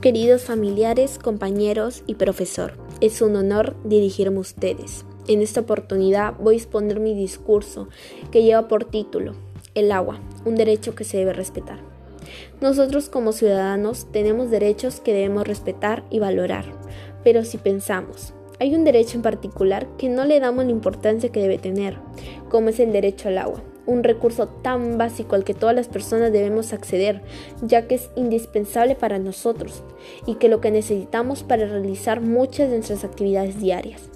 Queridos familiares, compañeros y profesor, es un honor dirigirme a ustedes. En esta oportunidad voy a exponer mi discurso que lleva por título El agua, un derecho que se debe respetar. Nosotros como ciudadanos tenemos derechos que debemos respetar y valorar, pero si pensamos, hay un derecho en particular que no le damos la importancia que debe tener, como es el derecho al agua un recurso tan básico al que todas las personas debemos acceder, ya que es indispensable para nosotros y que lo que necesitamos para realizar muchas de nuestras actividades diarias.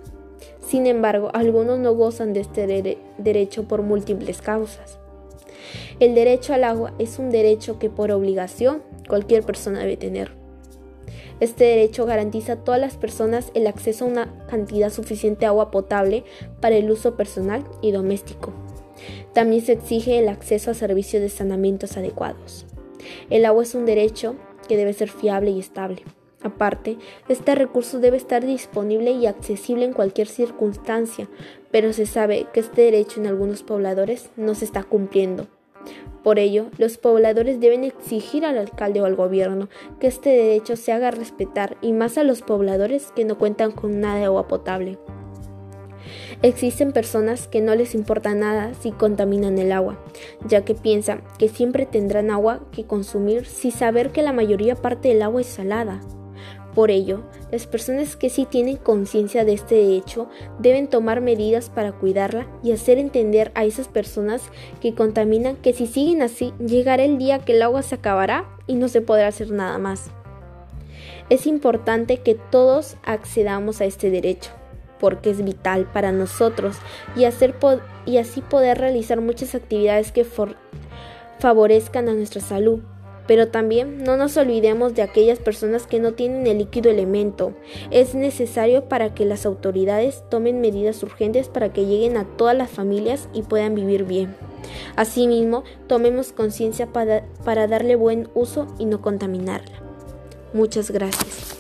Sin embargo, algunos no gozan de este derecho por múltiples causas. El derecho al agua es un derecho que por obligación cualquier persona debe tener. Este derecho garantiza a todas las personas el acceso a una cantidad suficiente de agua potable para el uso personal y doméstico. También se exige el acceso a servicios de saneamiento adecuados. El agua es un derecho que debe ser fiable y estable. Aparte, este recurso debe estar disponible y accesible en cualquier circunstancia, pero se sabe que este derecho en algunos pobladores no se está cumpliendo. Por ello, los pobladores deben exigir al alcalde o al gobierno que este derecho se haga respetar y más a los pobladores que no cuentan con nada de agua potable. Existen personas que no les importa nada si contaminan el agua, ya que piensan que siempre tendrán agua que consumir sin saber que la mayoría parte del agua es salada. Por ello, las personas que sí tienen conciencia de este hecho deben tomar medidas para cuidarla y hacer entender a esas personas que contaminan que si siguen así llegará el día que el agua se acabará y no se podrá hacer nada más. Es importante que todos accedamos a este derecho porque es vital para nosotros y, hacer y así poder realizar muchas actividades que favorezcan a nuestra salud. Pero también no nos olvidemos de aquellas personas que no tienen el líquido elemento. Es necesario para que las autoridades tomen medidas urgentes para que lleguen a todas las familias y puedan vivir bien. Asimismo, tomemos conciencia para, para darle buen uso y no contaminarla. Muchas gracias.